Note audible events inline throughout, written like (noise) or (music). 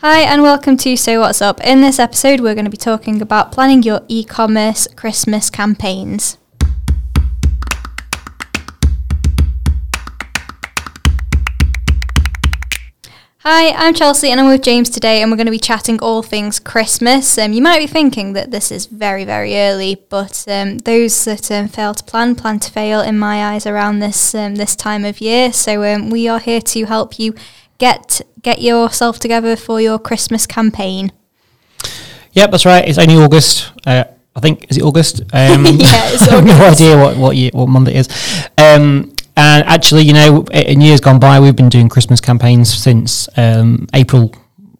Hi, and welcome to So What's Up. In this episode, we're going to be talking about planning your e commerce Christmas campaigns. Hi, I'm Chelsea and I'm with James today and we're going to be chatting all things Christmas. Um, you might be thinking that this is very, very early, but um, those that um, fail to plan, plan to fail in my eyes around this um, this time of year. So um, we are here to help you get get yourself together for your Christmas campaign. Yep, that's right. It's only August. Uh, I think is it August? (laughs) Um, yeah, it's (laughs) I have no idea what what year, what month it is. Um, and actually, you know, in years gone by, we've been doing Christmas campaigns since um, April,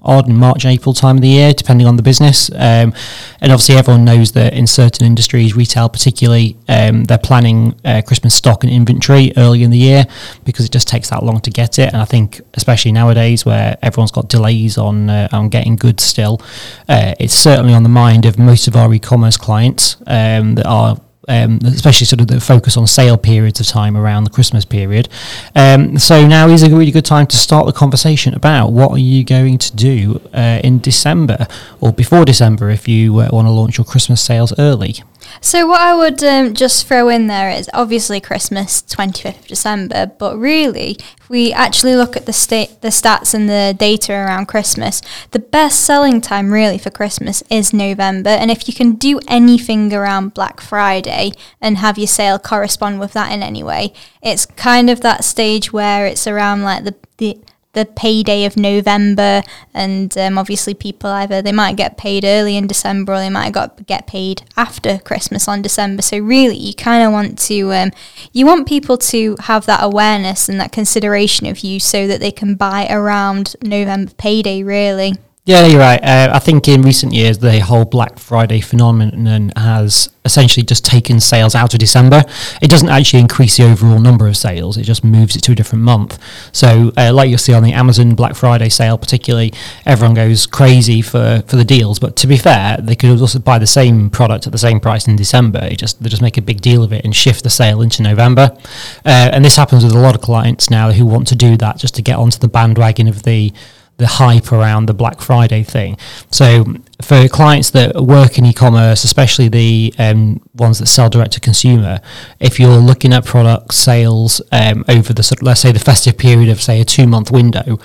odd in March, April time of the year, depending on the business. Um, and obviously, everyone knows that in certain industries, retail particularly, um, they're planning uh, Christmas stock and inventory early in the year because it just takes that long to get it. And I think, especially nowadays, where everyone's got delays on uh, on getting goods still, uh, it's certainly on the mind of most of our e-commerce clients um, that are um, especially sort of the focus on sale periods of time around the Christmas period. Um, so now is a really good time to start the conversation about what are you going to do uh, in December or before December if you uh, want to launch your Christmas sales early. So what I would um, just throw in there is obviously Christmas, 25th of December, but really, if we actually look at the state, the stats and the data around Christmas, the best selling time really for Christmas is November. And if you can do anything around Black Friday and have your sale correspond with that in any way, it's kind of that stage where it's around like the the the payday of November, and um, obviously people either they might get paid early in December or they might got get paid after Christmas on December. So really, you kind of want to um, you want people to have that awareness and that consideration of you, so that they can buy around November payday. Really. Yeah, you're right. Uh, I think in recent years, the whole Black Friday phenomenon has essentially just taken sales out of December. It doesn't actually increase the overall number of sales, it just moves it to a different month. So, uh, like you'll see on the Amazon Black Friday sale, particularly, everyone goes crazy for, for the deals. But to be fair, they could also buy the same product at the same price in December. It just They just make a big deal of it and shift the sale into November. Uh, and this happens with a lot of clients now who want to do that just to get onto the bandwagon of the the hype around the Black Friday thing. So for clients that work in e-commerce, especially the um, ones that sell direct to consumer, if you're looking at product sales um, over the sort let's say the festive period of say a two month window,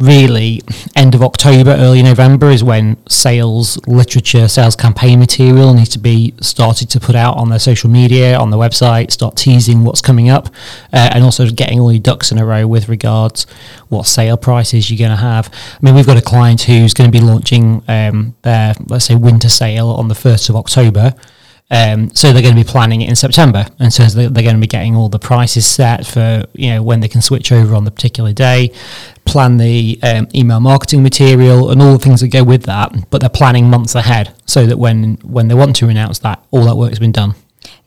really end of October, early November is when sales literature, sales campaign material needs to be started to put out on their social media, on their website, start teasing what's coming up, uh, and also getting all your ducks in a row with regards what sale prices you're going to have. I mean, we've got a client who's going to be launching um, their, let's say, winter sale on the 1st of October. Um, so they're going to be planning it in September, and so they're, going to be getting all the prices set for you know when they can switch over on the particular day, plan the um, email marketing material and all the things that go with that. But they're planning months ahead, so that when when they want to announce that, all that work has been done.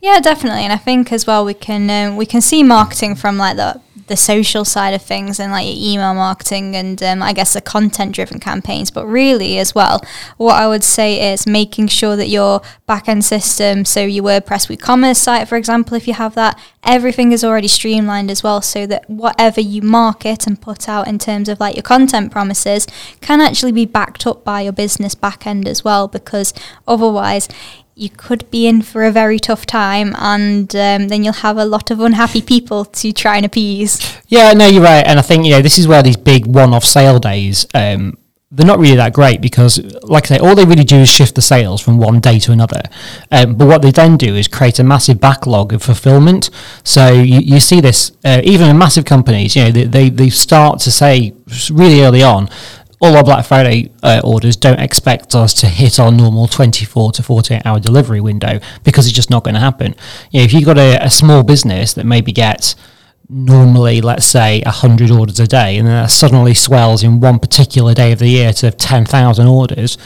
Yeah, definitely, and I think as well we can um, we can see marketing from like the the social side of things and like your email marketing and um, I guess the content driven campaigns. But really, as well, what I would say is making sure that your back end system, so your WordPress WooCommerce site, for example, if you have that, everything is already streamlined as well, so that whatever you market and put out in terms of like your content promises can actually be backed up by your business back end as well, because otherwise you could be in for a very tough time, and um, then you'll have a lot of unhappy people to try and appease. Yeah, no, you're right, and I think you know this is where these big one-off sale days. Um, they're not really that great because, like I say, all they really do is shift the sales from one day to another. Um, but what they then do is create a massive backlog of fulfillment. So you, you see this uh, even in massive companies. You know, they, they they start to say really early on, all our Black Friday uh, orders don't expect us to hit our normal 24 to 48 hour delivery window because it's just not going to happen. You know, if you've got a, a small business that maybe gets normally, let's say, 100 orders a day, and then that suddenly swells in one particular day of the year to 10,000 orders,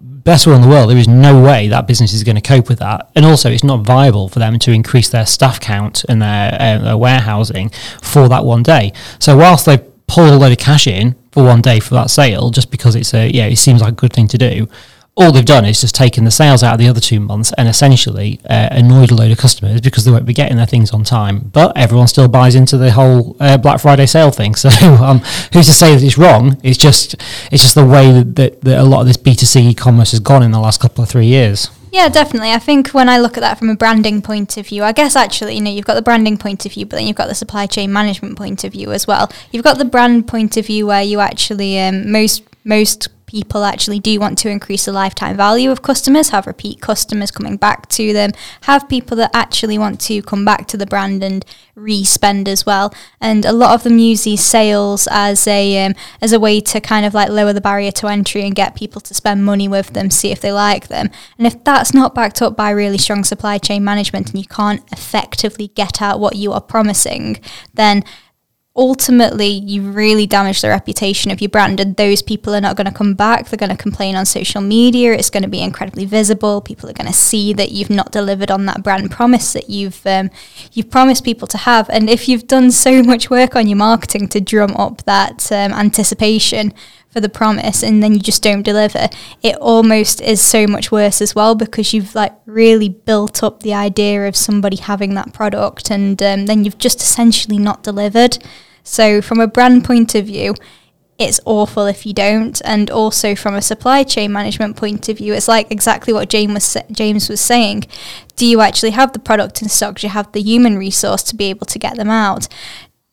best will in the world, there is no way that business is going to cope with that. And also, it's not viable for them to increase their staff count and their, uh, their warehousing for that one day. So, whilst they pull a load of cash in for one day for that sale, just because it's a yeah, it seems like a good thing to do. all they've done is just taken the sales out of the other two months and essentially uh, annoyed a load of customers because they won't be getting their things on time. But everyone still buys into the whole uh, Black Friday sale thing. (laughs) So um, who's to say that it's wrong? It's just it's just the way that, that, that a lot of this B two C e-commerce has gone in the last couple of three years. Yeah, definitely. I think when I look at that from a branding point of view, I guess actually, you know, you've got the branding point of view, but then you've got the supply chain management point of view as well. You've got the brand point of view where you actually um, most most people actually do want to increase the lifetime value of customers, have repeat customers coming back to them, have people that actually want to come back to the brand and re-spend as well. And a lot of them use these sales as a um, as a way to kind of like lower the barrier to entry and get people to spend money with them, see if they like them. And if that's not backed up by really strong supply chain management and you can't effectively get out what you are promising, then ultimately you really damage the reputation of your brand and those people are not going to come back. They're going to complain on social media. It's going to be incredibly visible. People are going to see that you've not delivered on that brand promise that you've um, you've promised people to have. And if you've done so much work on your marketing to drum up that um, anticipation for the promise and then you just don't deliver. It almost is so much worse as well because you've like really built up the idea of somebody having that product and um, then you've just essentially not delivered. So from a brand point of view it's awful if you don't and also from a supply chain management point of view it's like exactly what James was, James was saying. Do you actually have the product in stock? Do you have the human resource to be able to get them out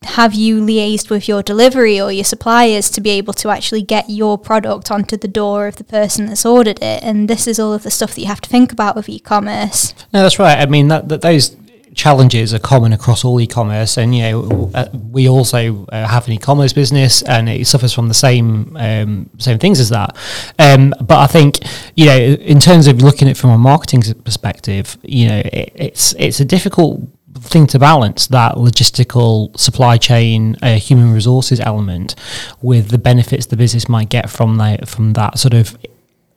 have you liaised with your delivery or your suppliers to be able to actually get your product onto the door of the person that's ordered it? And this is all of the stuff that you have to think about with e-commerce. No, that's right. I mean, that, that those challenges are common across all e-commerce and you know uh, we also uh, have an e-commerce business and it suffers from the same um, same things as that um, but I think you know in terms of looking at it from a marketing perspective you know it, it's it's a difficult thing to balance that logistical supply chain uh, human resources element with the benefits the business might get from that from that sort of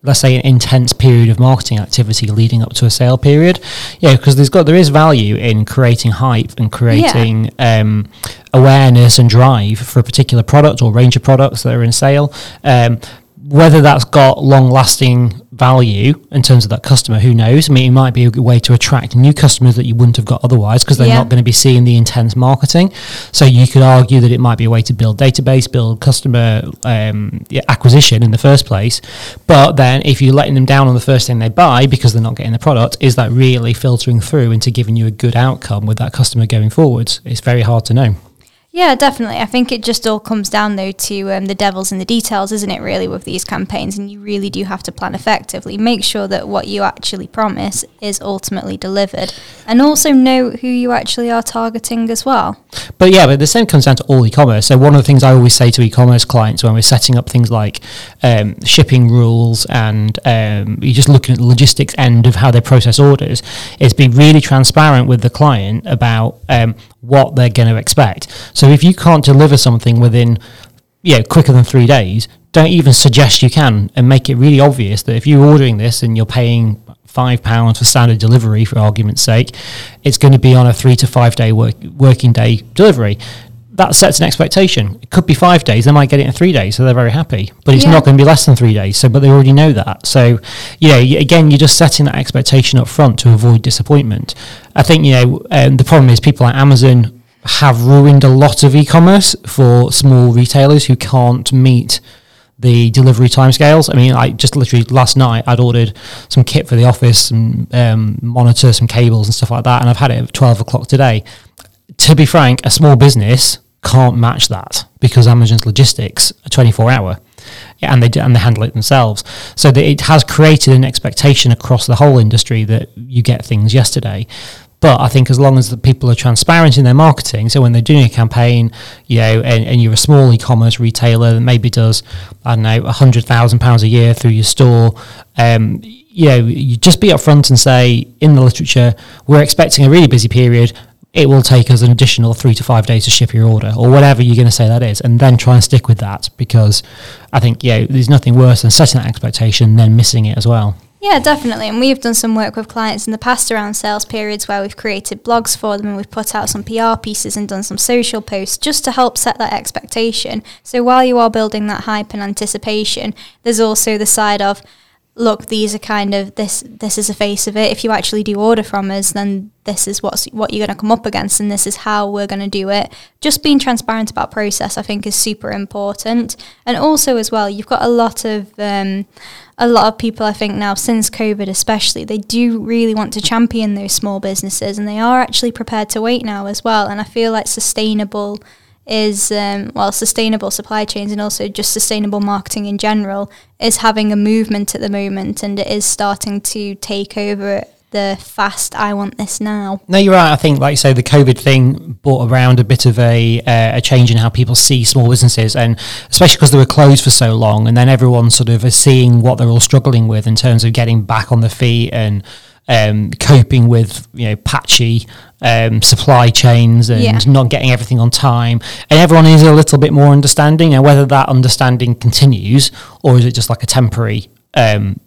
let's say an intense period of marketing activity leading up to a sale period yeah because there's got there is value in creating hype and creating yeah. um, awareness and drive for a particular product or range of products that are in sale um, whether that's got long lasting value in terms of that customer, who knows? I mean, it might be a way to attract new customers that you wouldn't have got otherwise because they're yeah. not going to be seeing the intense marketing. So you could argue that it might be a way to build database, build customer um, acquisition in the first place. But then if you're letting them down on the first thing they buy because they're not getting the product, is that really filtering through into giving you a good outcome with that customer going forwards? It's very hard to know. Yeah, definitely. I think it just all comes down though to um, the devil's in the details, isn't it? Really, with these campaigns, and you really do have to plan effectively. Make sure that what you actually promise is ultimately delivered, and also know who you actually are targeting as well. But yeah, but the same comes down to all e-commerce. So one of the things I always say to e-commerce clients when we're setting up things like um, shipping rules and um, you're just looking at the logistics end of how they process orders is be really transparent with the client about um, what they're going to expect. So if you can't deliver something within, yeah, quicker than three days, don't even suggest you can, and make it really obvious that if you're ordering this and you're paying five pounds for standard delivery, for argument's sake, it's going to be on a three to five day work, working day delivery. That sets an expectation. It could be five days; they might get it in three days, so they're very happy. But it's yeah. not going to be less than three days. So, but they already know that. So, you know, again, you're just setting that expectation up front to avoid disappointment. I think you know um, the problem is people like Amazon have ruined a lot of e-commerce for small retailers who can't meet the delivery timescales. I mean, I just literally last night I'd ordered some kit for the office, some um, monitor, some cables and stuff like that, and I've had it at twelve o'clock today. To be frank, a small business can't match that because Amazon's logistics are twenty four hour. and they and they handle it themselves. So it has created an expectation across the whole industry that you get things yesterday. But I think as long as the people are transparent in their marketing, so when they're doing a campaign, you know, and, and you're a small e-commerce retailer that maybe does, I don't know, hundred thousand pounds a year through your store, um, you know, you just be upfront and say in the literature, we're expecting a really busy period. It will take us an additional three to five days to ship your order, or whatever you're going to say that is, and then try and stick with that because I think yeah, there's nothing worse than setting that expectation and then missing it as well. Yeah, definitely. And we've done some work with clients in the past around sales periods where we've created blogs for them and we've put out some PR pieces and done some social posts just to help set that expectation. So while you are building that hype and anticipation, there's also the side of look, these are kind of this. This is the face of it. If you actually do order from us, then this is what's what you're going to come up against, and this is how we're going to do it. Just being transparent about process, I think, is super important. And also, as well, you've got a lot of um, a lot of people. I think now, since COVID, especially, they do really want to champion those small businesses, and they are actually prepared to wait now as well. And I feel like sustainable is um, well sustainable supply chains and also just sustainable marketing in general is having a movement at the moment and it is starting to take over the fast I want this now. No, you're right. I think, like you say, the COVID thing brought around a bit of a uh, a change in how people see small businesses, and especially because they were closed for so long, and then everyone sort of is seeing what they're all struggling with in terms of getting back on the feet and um, coping with you know patchy um, supply chains and Yeah. not getting everything on time, and everyone is a little bit more understanding. And whether that understanding continues or is it just like a temporary um,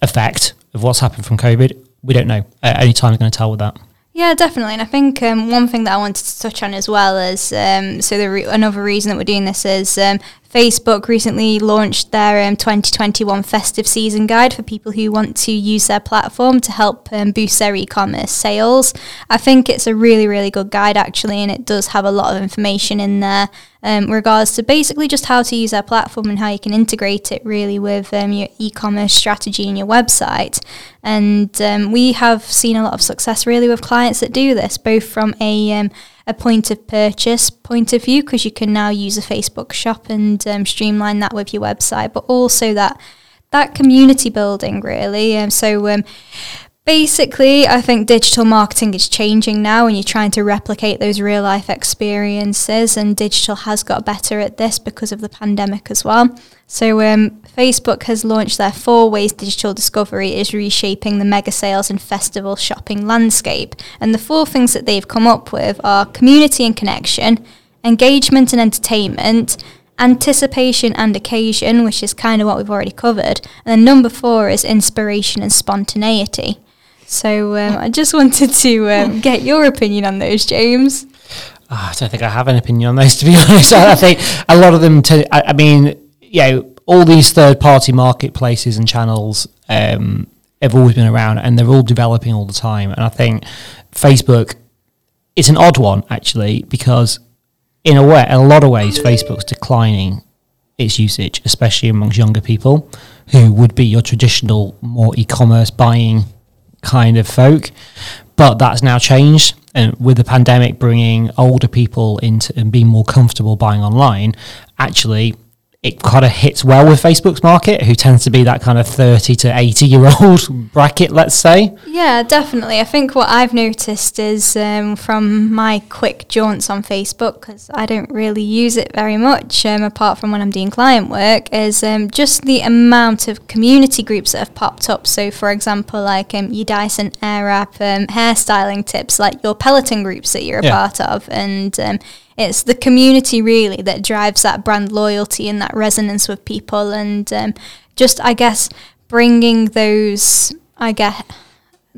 effect of what's happened from COVID, we don't know. Uh, only time is going to tell with that. Yeah, definitely. And I think um, one thing that I wanted to touch on as well is um, so the re- another reason that we're doing this is um, Facebook recently launched their um, 2021 festive season guide for people who want to use their platform to help um, boost their e-commerce sales. I think it's a really, really good guide actually, and it does have a lot of information in there um, regards to basically just how to use their platform and how you can integrate it really with um, your e-commerce strategy and your website. And um, we have seen a lot of success really with clients that do this, both from a um, a point of purchase point of view, because you can now use a Facebook shop and um, streamline that with your website, but also that that community building really. Um, so um, basically, I think digital marketing is changing now, and you're trying to replicate those real life experiences. And digital has got better at this because of the pandemic as well. So, um, Facebook has launched their four ways digital discovery is reshaping the mega sales and festival shopping landscape. And the four things that they've come up with are community and connection, engagement and entertainment, anticipation and occasion, which is kind of what we've already covered. And then number four is inspiration and spontaneity. So um, I just wanted to um, (laughs) get your opinion on those, James. Ah, I don't think I have an opinion on those, to be (laughs) honest. I think a lot of them, t- I I mean, you know, all these third party marketplaces and channels um, have always been around and they're all developing all the time. And I think Facebook is an odd one, actually, because in a way, in a lot of ways, Facebook's declining its usage, especially amongst younger people who would be your traditional, more e commerce buying kind of folk. But that's now changed. And with the pandemic bringing older people into and being more comfortable buying online, actually, it kind of hits well with Facebook's market, who tends to be that kind of 30 to 80 year old (laughs) bracket, let's say. Yeah, definitely. I think what I've noticed is um, from my quick jaunts on Facebook, because I don't really use it very much, um, apart from when I'm doing client work, is um, just the amount of community groups that have popped up. So, for example, like um, your Dyson Airwrap um, hairstyling tips, like your Peloton groups that you're a Yeah. part of, and um, it's the community really that drives that brand loyalty and that resonance with people, and um, just I guess bringing those, I guess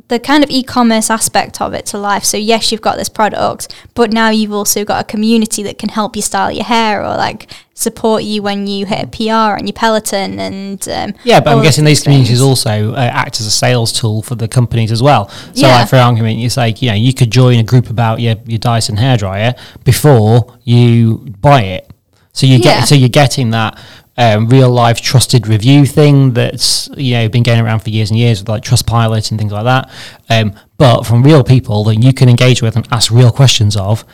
the kind of e-commerce aspect of it to life. So yes, you've got this product, but now you've also got a community that can help you style your hair or like support you when you hit a PR on your Peloton and um, Yeah, but I'm guessing these these communities also uh, act as a sales tool for the companies as well. So, Yeah. like for argument, it's like you know you could join a group about your your Dyson hairdryer before you buy it. So you Yeah. get so you're getting that um, real life trusted review thing that's you know been going around for years and years with like Trustpilot and things like that. Um, but from real people that you can engage with and ask real questions of,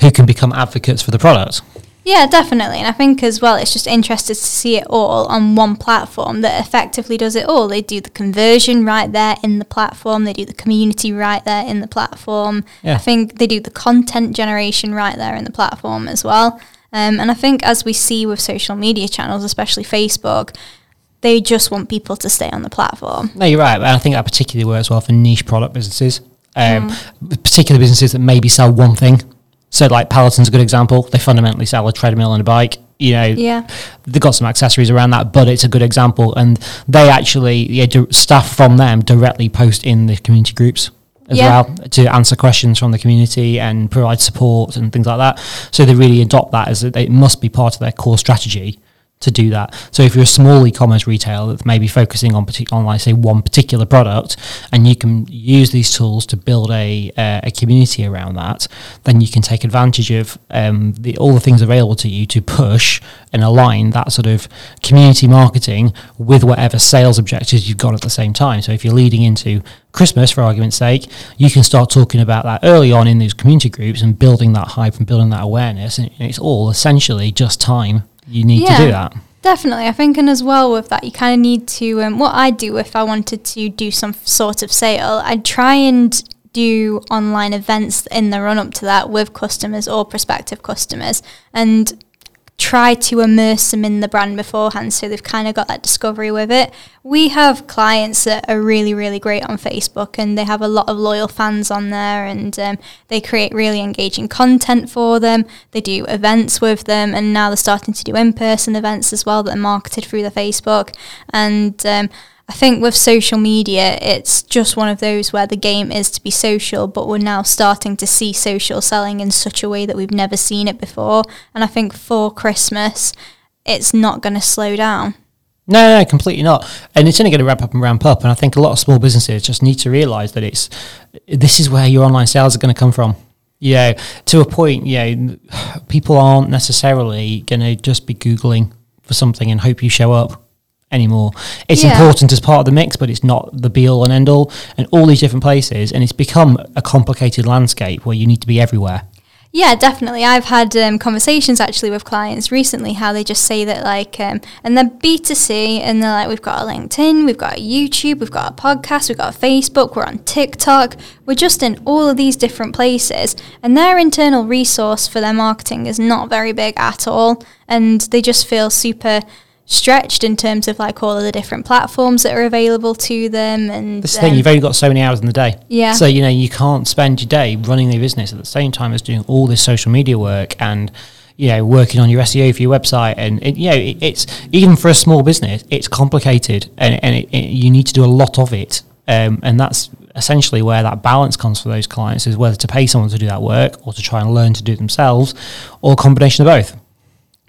who can become advocates for the product. Yeah, definitely. And I think as well, it's just interesting to see it all on one platform that effectively does it all. They do the conversion right there in the platform, they do the community right there in the platform. Yeah. I think they do the content generation right there in the platform as well. Um, and I think as we see with social media channels, especially Facebook, they just want people to stay on the platform. No, you're right. And I think that particularly works well for niche product businesses, um, Mm. particular businesses that maybe sell one thing. So, like Peloton's a good example. They fundamentally sell a treadmill and a bike. You know, Yeah. they've got some accessories around that, but it's a good example. And they actually, yeah, staff from them directly post in the community groups as Yeah. well to answer questions from the community and provide support and things like that. So they really adopt that as it must be part of their core strategy to do that. So if you're a small e-commerce retailer that's maybe focusing on partic- on like say one particular product, and you can use these tools to build a uh, a community around that, then you can take advantage of um, the, all the things available to you to push and align that sort of community marketing with whatever sales objectives you've got at the same time. So if you're leading into Christmas, for argument's sake, you can start talking about that early on in these community groups and building that hype and building that awareness. And it's all essentially just time you need Yeah. to do that. Definitely, I think, and as well with that, you kind of need to. Um, what I do if I wanted to do some sort of sale, I'd try and do online events in the run up to that with customers or prospective customers, and try to immerse them in the brand beforehand so they've kind of got that discovery with it. We have clients that are really, really great on Facebook and they have a lot of loyal fans on there and um, they create really engaging content for them. They do events with them and now they're starting to do in person events as well that are marketed through the Facebook. And um, I think with social media, it's just one of those where the game is to be social, but we're now starting to see social selling in such a way that we've never seen it before. And I think for Christmas, it's not going to slow down. No, no, completely not. And it's only going to ramp up and ramp up. And I think a lot of small businesses just need to realise that it's this is where your online sales are going to come from. Yeah, to a point. Yeah, (sighs) people aren't necessarily going to just be googling for something and hope you show up anymore. It's Yeah. important as part of the mix, but it's not the be all and end all. And all these different places, and it's become a complicated landscape where you need to be everywhere. Yeah, definitely. I've had um, conversations actually with clients recently how they just say that, like, um, and they're B2C and they're like, we've got a LinkedIn, we've got a YouTube, we've got a podcast, we've got a Facebook, we're on TikTok, we're just in all of these different places. And their internal resource for their marketing is not very big at all. And they just feel super stretched in terms of like all of the different platforms that are available to them and This thing, um, you've only got so many hours in the day. Yeah. So, you know, you can't spend your day running the business at the same time as doing all this social media work and, you know, working on your SEO for your website. And, it, you know, it, it's even for a small business, it's complicated and, and it, it, you need to do a lot of it. Um, and that's essentially where that balance comes for those clients is whether to pay someone to do that work or to try and learn to do it themselves or a combination of both.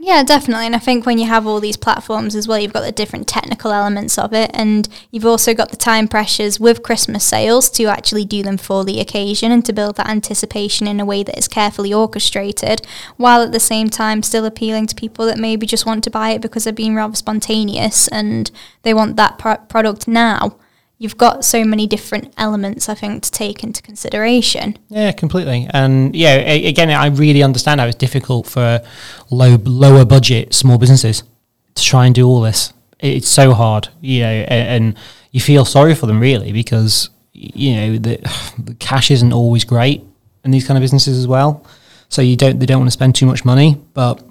Yeah, definitely. And I think when you have all these platforms as well, you've got the different technical elements of it. And you've also got the time pressures with Christmas sales to actually do them for the occasion and to build that anticipation in a way that is carefully orchestrated, while at the same time still appealing to people that maybe just want to buy it because they're being rather spontaneous and they want that pro- product now. You've got so many different elements, I think, to take into consideration. Yeah, completely. And yeah, again, I really understand how it's difficult for low, lower budget small businesses to try and do all this. It's so hard, you know, a- and you feel sorry for them really because you know the, (sighs) the cash isn't always great in these kind of businesses as well. So you don't they don't want to spend too much money, but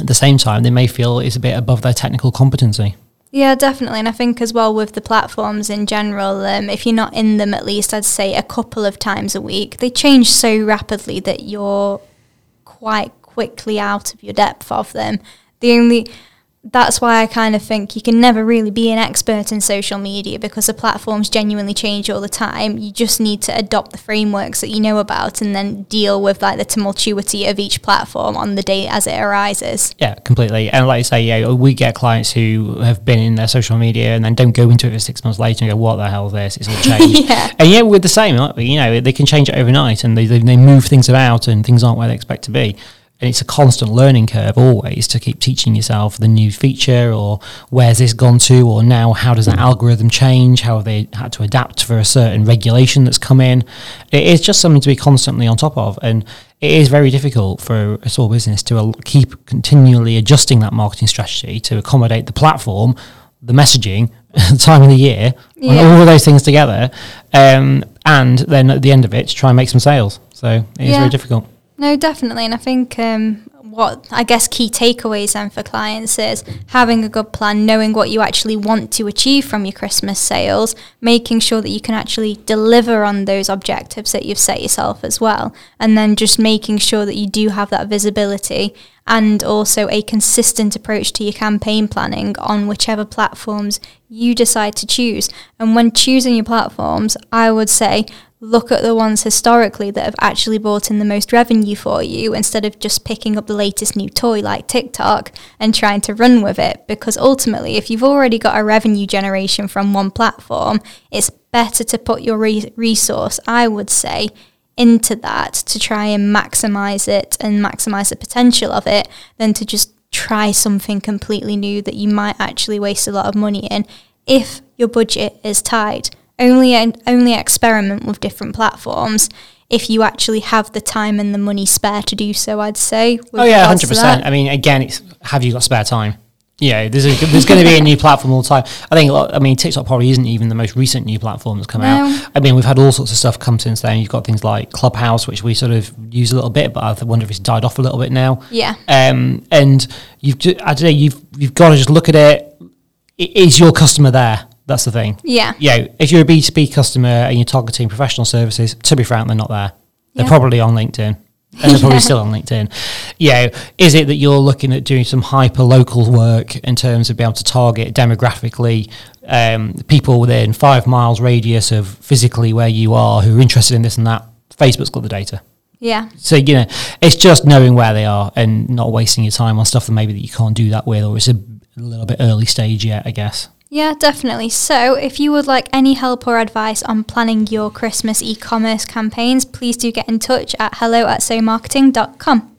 at the same time, they may feel it's a bit above their technical competency. Yeah, definitely. And I think as well with the platforms in general, um, if you're not in them at least, I'd say a couple of times a week, they change so rapidly that you're quite quickly out of your depth of them. The only that's why I kind of think you can never really be an expert in social media because the platforms genuinely change all the time. You just need to adopt the frameworks that you know about and then deal with like the tumultuity of each platform on the day as it arises. Yeah, completely. And like you say, yeah, we get clients who have been in their social media and then don't go into it for six months later and go, "What the hell is this? It's all (laughs) changed." Yeah. And yeah, we're the same. Aren't we? You know, they can change it overnight and they, they they move things about and things aren't where they expect to be. And it's a constant learning curve always to keep teaching yourself the new feature or where's this gone to or now how does that algorithm change? How have they had to adapt for a certain regulation that's come in? It is just something to be constantly on top of. And it is very difficult for a small business to keep continually adjusting that marketing strategy to accommodate the platform, the messaging, (laughs) the time of the year, and Yeah. all of those things together. Um, and then at the end of it, to try and make some sales. So it is Yeah. very difficult. No, definitely. And I think um, what I guess key takeaways then for clients is having a good plan, knowing what you actually want to achieve from your Christmas sales, making sure that you can actually deliver on those objectives that you've set yourself as well. And then just making sure that you do have that visibility and also a consistent approach to your campaign planning on whichever platforms you decide to choose. And when choosing your platforms, I would say look at the ones historically that have actually brought in the most revenue for you instead of just picking up the latest new toy like TikTok and trying to run with it. Because ultimately, if you've already got a revenue generation from one platform, it's better to put your re- resource, I would say, into that to try and maximize it and maximize the potential of it than to just try something completely new that you might actually waste a lot of money in if your budget is tight. Only only experiment with different platforms if you actually have the time and the money spare to do so. I'd say. Oh yeah, hundred percent. I mean, again, it's have you got spare time? Yeah, there's a, there's going to be a new platform all the time. I think. I mean, TikTok probably isn't even the most recent new platform that's come no. out. I mean, we've had all sorts of stuff come since then. You've got things like Clubhouse, which we sort of use a little bit, but I wonder if it's died off a little bit now. Yeah. Um, and you've, just, I don't know, you've you've got to just look at it. Is your customer there? That's the thing. Yeah. Yeah. If you're a B2B customer and you're targeting professional services, to be frank, they're not there. They're yeah. probably on LinkedIn. And they're probably (laughs) still on LinkedIn. Yeah. Is it that you're looking at doing some hyper local work in terms of being able to target demographically um, people within five miles radius of physically where you are who are interested in this and that? Facebook's got the data. Yeah. So you know, it's just knowing where they are and not wasting your time on stuff that maybe that you can't do that with, or it's a little bit early stage yet, I guess. Yeah, definitely. So, if you would like any help or advice on planning your Christmas e commerce campaigns, please do get in touch at hello at somarketing.com.